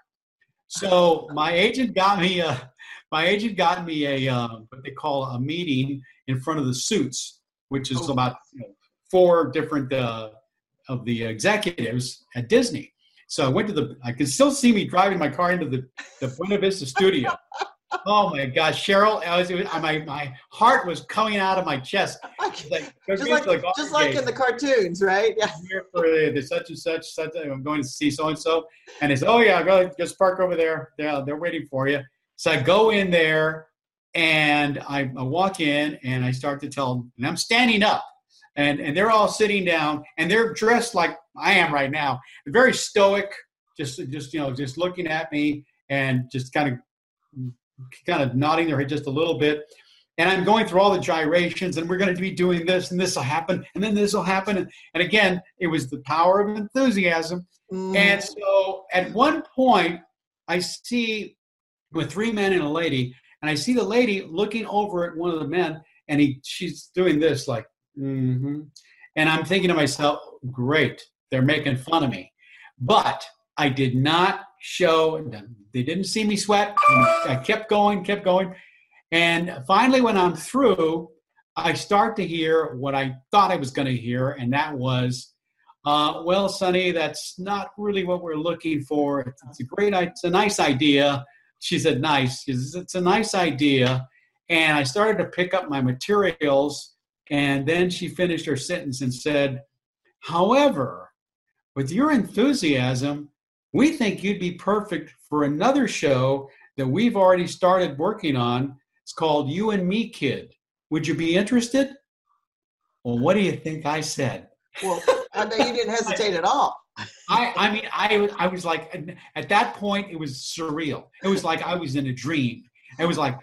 So my agent got me a, my agent got me a uh, what they call a meeting in front of the suits, which is oh. about you know, four different uh, of the executives at Disney. So I went to the. I can still see me driving my car into the the Buena Vista studio. oh my gosh, Cheryl! I was, was, my my heart was coming out of my chest. Like, just like, like just like in the cartoons, right? Yeah. I'm here for the, the such and such, such. I'm going to see so and so, and it's oh yeah, go just park over there. Yeah, they're waiting for you. So I go in there, and I, I walk in, and I start to tell them, and I'm standing up and and they're all sitting down and they're dressed like I am right now, very stoic, just just you know just looking at me and just kind of kind of nodding their head just a little bit. And I'm going through all the gyrations, and we're going to be doing this, and this will happen, and then this will happen. And, and again, it was the power of enthusiasm. Mm. And so at one point, I see with three men and a lady, and I see the lady looking over at one of the men, and he she's doing this like Mm-hmm. And I'm thinking to myself, great, they're making fun of me. But I did not show, they didn't see me sweat. I kept going, kept going. And finally, when I'm through, I start to hear what I thought I was going to hear, and that was, uh, "Well, Sonny, that's not really what we're looking for. It's, a great, it's a nice idea." She said, "Nice. It's a nice idea." And I started to pick up my materials and then she finished her sentence and said, However, with your enthusiasm, we think you'd be perfect for another show that we've already started working on. It's called You and Me Kid. Would you be interested? Well, what do you think I said? Well, I know you didn't hesitate at all. I, I mean, I, I was like, at that point, it was surreal. It was like I was in a dream. It was like,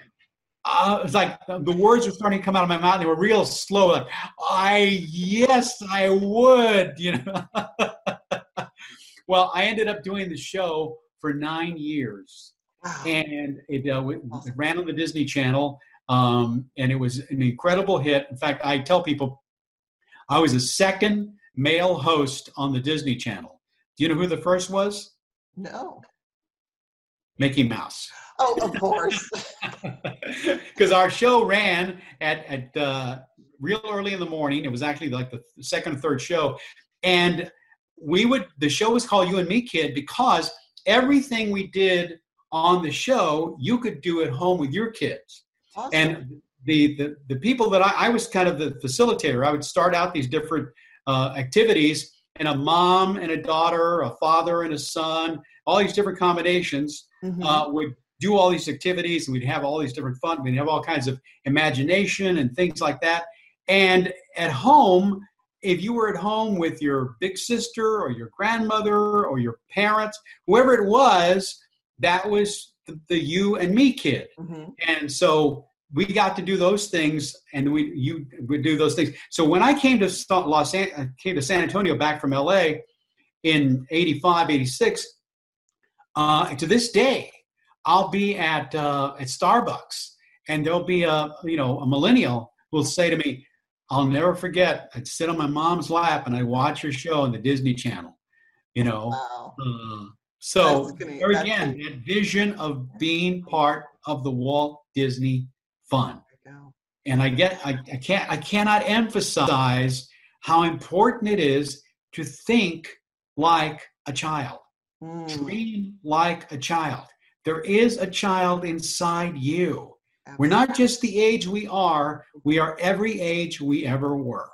uh, it's like the words were starting to come out of my mouth. They were real slow. Like, I yes, I would. You know. well, I ended up doing the show for nine years, wow. and it, uh, it, it, ran on the Disney Channel, um, and it was an incredible hit. In fact, I tell people I was the second male host on the Disney Channel. Do you know who the first was? No. Mickey Mouse. Oh, of course. Because our show ran at, at uh, real early in the morning. It was actually like the second or third show. And we would, the show was called You and Me Kid because everything we did on the show, you could do at home with your kids. Awesome. And the, the, the people that I, I was kind of the facilitator, I would start out these different uh, activities and a mom and a daughter, a father and a son, all these different combinations mm-hmm. uh, would do all these activities and we'd have all these different fun. We'd have all kinds of imagination and things like that. And at home, if you were at home with your big sister or your grandmother or your parents, whoever it was, that was the, the you and me kid. Mm-hmm. And so we got to do those things and we you would do those things. So when I came to Los came to San Antonio back from LA in 85, 86, uh, to this day, I'll be at uh, at Starbucks, and there'll be a you know a millennial who will say to me, "I'll never forget. I'd sit on my mom's lap and I watch her show on the Disney Channel." You know. Wow. Uh, so gonna, there again, that vision of being part of the Walt Disney fun. And I get I, I can't I cannot emphasize how important it is to think like a child. Mm. Dream like a child. There is a child inside you. Absolutely. We're not just the age we are, we are every age we ever were.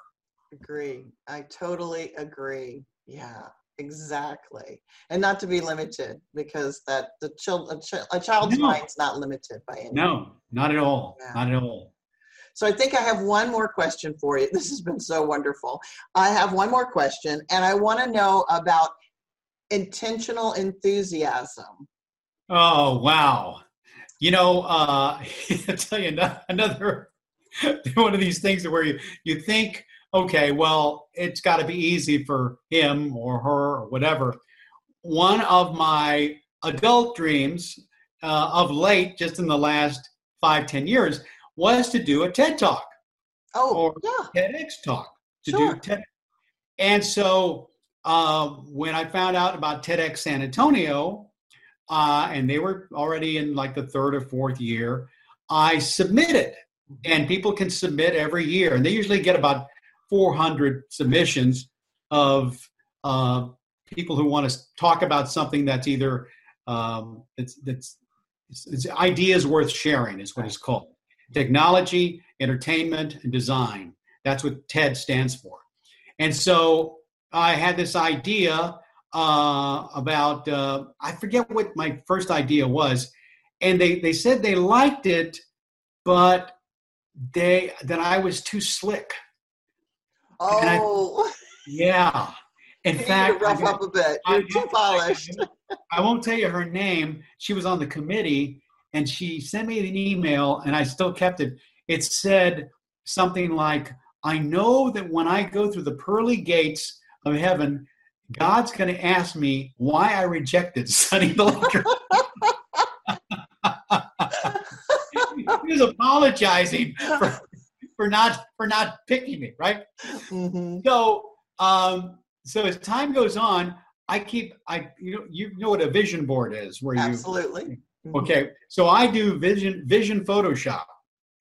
Agree. I totally agree. Yeah, exactly. And not to be limited because that the child a, a child's no. mind's not limited by any. No, not at all. Yeah. Not at all. So I think I have one more question for you. This has been so wonderful. I have one more question, and I want to know about intentional enthusiasm. Oh wow! You know, uh, I'll tell you another one of these things where you you think okay, well, it's got to be easy for him or her or whatever. One of my adult dreams uh, of late, just in the last five, ten years, was to do a TED talk. Oh, or yeah. TEDx talk. To sure. do TED. And so uh, when I found out about TEDx San Antonio, uh, and they were already in like the third or fourth year, I submitted. And people can submit every year, and they usually get about 400 submissions of uh, people who want to talk about something that's either um, it's, that's it's, it's ideas worth sharing is what it's called. Technology entertainment and design. That's what ted stands for. And so i had this idea uh, about uh, i forget what my first idea was and they, they said they liked it but they that i was too slick Oh, I, yeah in you fact to rough I- up a bit. I- You're too polished. I won't tell you her name. She was on the committee and she sent me an email and I still kept it. It said something like, I know that when I go through the pearly gates of heaven, God's going to ask me why I rejected Sonny Baker. he was apologizing for, for not for not picking me, right? Mhm. So, um, so as time goes on, I keep I you know you know what a vision board is, where you Absolutely. Mhm. okay. So I do vision vision Photoshop,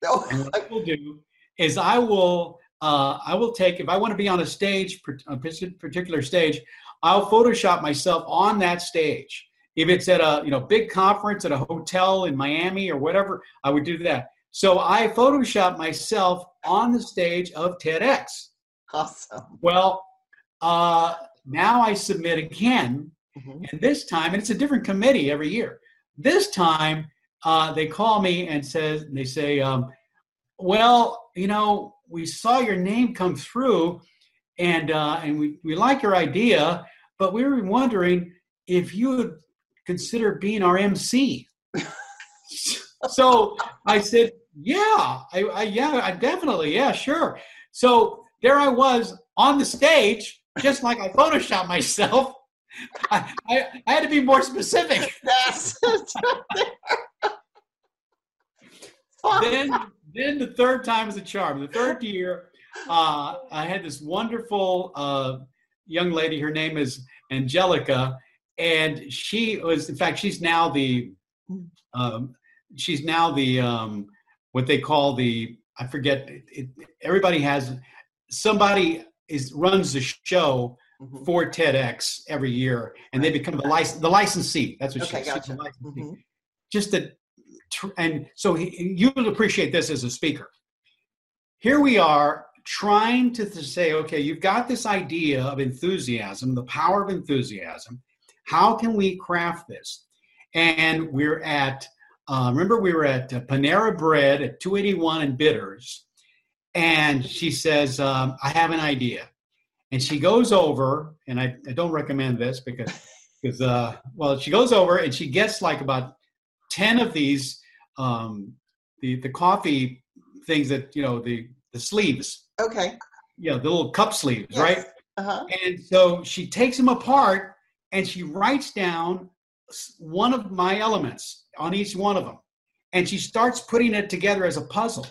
and Oh, what I will do is I will uh, I will take if I want to be on a stage, a particular stage, I'll Photoshop myself on that stage. If it's at a you know big conference at a hotel in Miami or whatever, I would do that. So I Photoshop myself on the stage of TEDx. awesome. Well, uh, now I submit again, Mhm. and this time, and it's a different committee every year. This time, uh, they call me and says they say, um, "Well, you know, we saw your name come through, and uh, and we we like your idea, but we were wondering if you would consider being our MC." so I said, "Yeah, I, I yeah, I definitely, yeah, sure." So there I was on the stage, just like I photoshopped myself. I, I, I had to be more specific. That's then, then the third time is a charm. The third year, uh, I had this wonderful uh, young lady. Her name is Angelica, and she was, in fact, she's now the, um, she's now the um, what they call the. I forget. It, it, everybody has somebody is runs the show Mhm. for TEDx every year, and they become the license the licensee. That's what Okay, she is. She's the gotcha. licensee. Mhm. Just that, and so he, you'll appreciate this as a speaker. Here we are trying to, say, okay, you've got this idea of enthusiasm, the power of enthusiasm. How can we craft this? And we're at, uh, remember, we were at uh, Panera Bread at 281 and Bitters, and she says, um, I have an idea. And she goes over, and I, I don't recommend this because, because uh, well, she goes over and she gets like about 10 of these, um, the, the coffee things that, you know, the, the sleeves, Okay. yeah the little cup sleeves, Yes. right? Uh-huh. And so she takes them apart and she writes down one of my elements on each one of them. And she starts putting it together as a puzzle.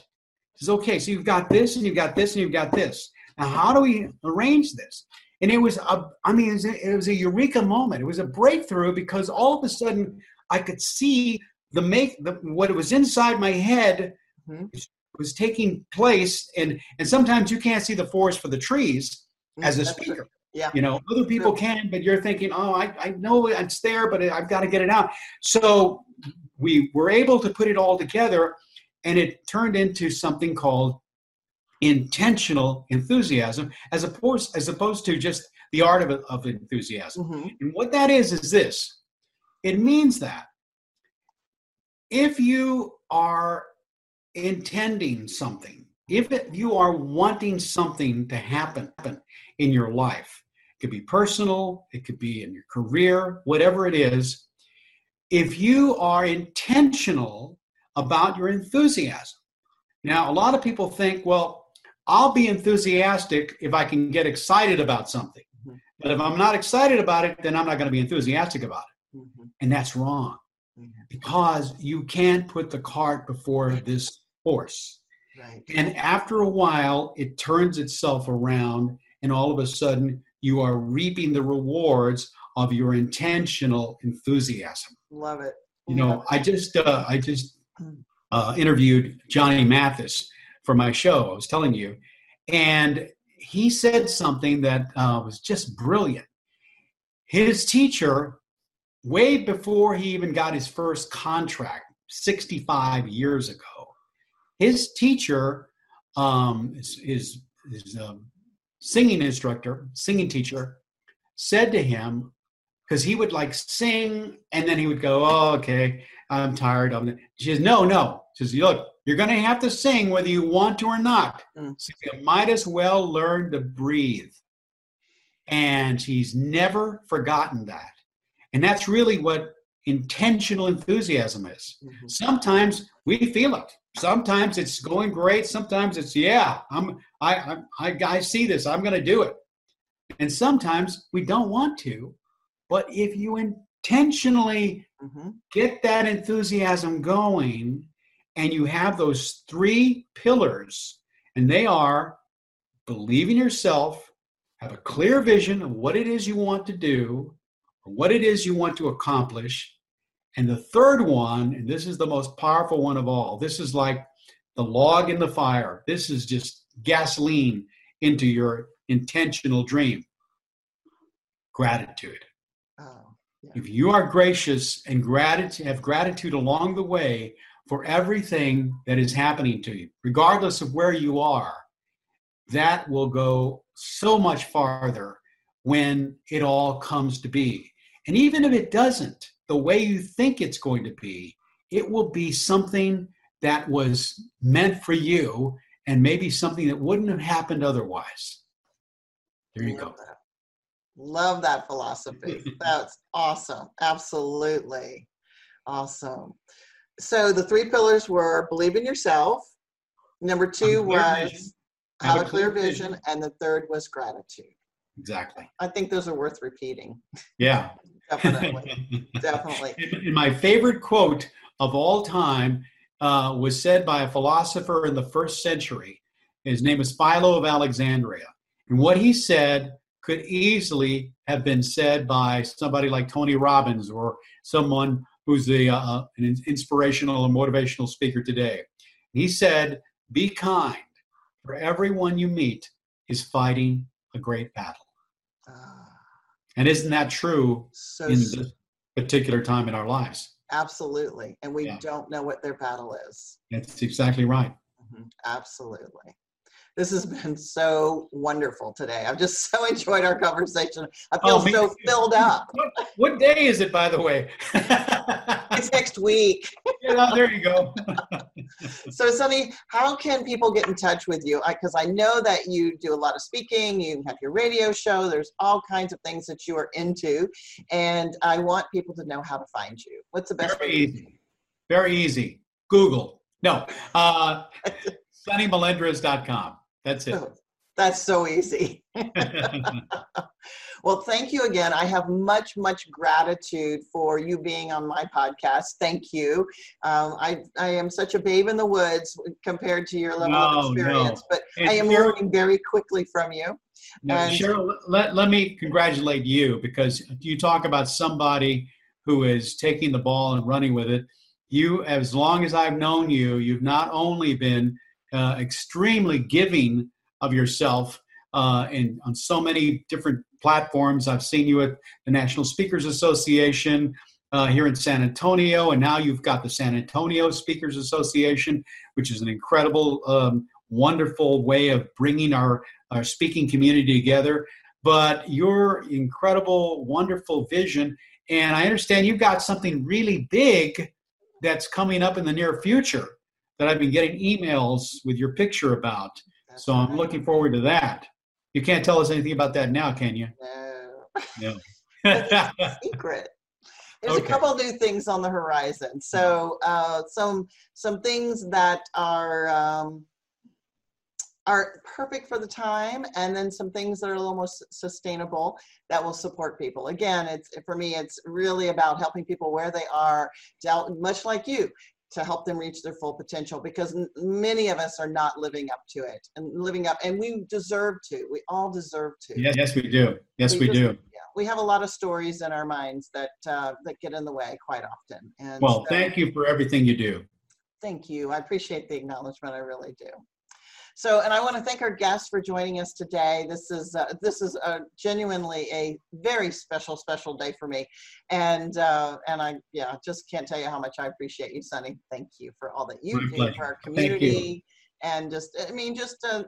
She says, okay, so you've got this and you've got this and you've got this. Now, how do we arrange this? And it was, a, I mean, it was, a, it was a eureka moment. It was a breakthrough because all of a sudden I could see the make, the, what was inside my head Mhm. was taking place. And, and sometimes you can't see the forest for the trees as a That's true. speaker. Yeah. You know, other people can, but you're thinking, oh, I, I know it's there, but I've got to get it out. So we were able to put it all together, and it turned into something called intentional enthusiasm, as opposed as opposed to just the art of, of enthusiasm. Mhm. And what that is is this: it means that if you are intending something, if it, you are wanting something to happen, happen in your life, it could be personal, it could be in your career, whatever it is. If you are intentional about your enthusiasm, now a lot of people think, well, I'll be enthusiastic if I can get excited about something. Mm-hmm. But if I'm not excited about it, then I'm not going to be enthusiastic about it. Mm-hmm. And that's wrong. Because you can't put the cart before this horse. Right. And after a while, it turns itself around, and all of a sudden, you are reaping the rewards of your intentional enthusiasm. Love it. You know, I just uh, I just mm. uh, interviewed Johnny Mathis for my show. I was telling you, and he said something that uh, was just brilliant. His teacher, way before he even got his first contract, 65 years ago, his teacher, um, his, his, his um, singing instructor, singing teacher, said to him, because he would like sing and then he would go, oh, okay, I'm tired of it. She says, no, no. She says, look, you're going to have to sing whether you want to or not. Mm. So you might as well learn to breathe. And she's never forgotten that. And that's really what intentional enthusiasm is. Mm-hmm. Sometimes we feel it. Sometimes it's going great. Sometimes it's yeah, I'm I I I see this. I'm going to do it. And sometimes we don't want to, but if you intentionally mm-hmm. get that enthusiasm going, and you have those three pillars, and they are believe in yourself, have a clear vision of what it is you want to do, what it is you want to accomplish, and the third one, and this is the most powerful one of all, this is like the log in the fire. This is just gasoline into your intentional dream. Gratitude. Oh, yeah. If you are gracious and gratitude, have gratitude along the way for everything that is happening to you, regardless of where you are, that will go so much farther when it all comes to be. And even if it doesn't, the way you think it's going to be, it will be something that was meant for you and maybe something that wouldn't have happened otherwise. There you Love go. That. Love that philosophy. That's awesome. Absolutely. Awesome. So the three pillars were believe in yourself. Number two was have, have a clear vision. vision. And the third was gratitude. Exactly. I think those are worth repeating. Yeah. Definitely. Definitely. And my favorite quote of all time uh, was said by a philosopher in the first century. His name is Philo of Alexandria. And what he said could easily have been said by somebody like Tony Robbins or someone who's a, uh, an inspirational and motivational speaker today. He said, Be kind, for everyone you meet is fighting a great battle. And isn't that true so, in this particular time in our lives? Absolutely. And we yeah. don't know what their battle is. That's exactly right. Mm-hmm. Absolutely. This has been so wonderful today. I've just so enjoyed our conversation. I feel oh, so filled up. What, what, day is it, by the way? it's next week. yeah, there you go. so, Sonny, how can people get in touch with you? Because I, I, know that you do a lot of speaking, you have your radio show, there's all kinds of things that you are into. And I want people to know how to find you. What's the best Very easy. Very easy. Google. No. Uh, SonnyMelendrez.com. That's it. That's so easy. well, thank you again. I have much, much gratitude for you being on my podcast. Thank you. Um, I, I am such a babe in the woods compared to your level no, of experience, no. but and I am Cheryl, learning very quickly from you. Now, and, Cheryl, let, let me congratulate you because you talk about somebody who is taking the ball and running with it. You, as long as I've known you, you've not only been uh, extremely giving of yourself uh, and on so many different platforms. I've seen you at the National Speakers Association uh, here in San Antonio, and now you've got the San Antonio Speakers Association, which is an incredible, um, wonderful way of bringing our, our speaking community together. But your incredible, wonderful vision, and I understand you've got something really big that's coming up in the near future that I've been getting emails with your picture about. That's so I'm looking forward to that. You can't tell us anything about that now, can you? No. No. secret. There's okay. a couple new things on the horizon. So uh, some some things that are um, are perfect for the time and then some things that are a little more sustainable that will support people again it's for me it's really about helping people where they are much like you to help them reach their full potential because many of us are not living up to it and living up and we deserve to we all deserve to. Yes, yes we do. Yes we, we just, do. yeah, we have a lot of stories in our minds that uh, that get in the way quite often and well so, thank you for everything you do. Thank you. I appreciate the acknowledgement. I really do so, and I want to thank our guests for joining us today. This is uh, this is a, genuinely a very special, special day for me, and uh, and I yeah just can't tell you how much I appreciate you, Sonny. Thank you for all that you do for our community, and just I mean just uh,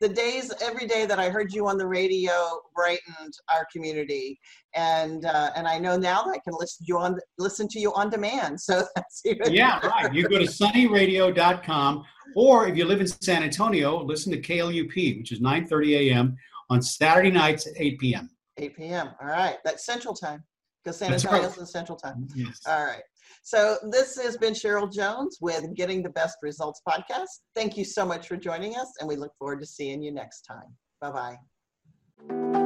the days every day that I heard you on the radio brightened our community, and uh, and I know now that I can listen to you on listen to you on demand. So that's even yeah, right. You go to sonnyradio.com, or if you live in San Antonio, listen to KLUP, which is 9:30 a.m. on Saturday nights at 8 p.m. 8 p.m. All right, that's Central Time because San Antonio is in Central Time. Yes. All right. So this has been Cheryl Jones with Getting the Best Results podcast. Thank you so much for joining us, and we look forward to seeing you next time. Bye bye.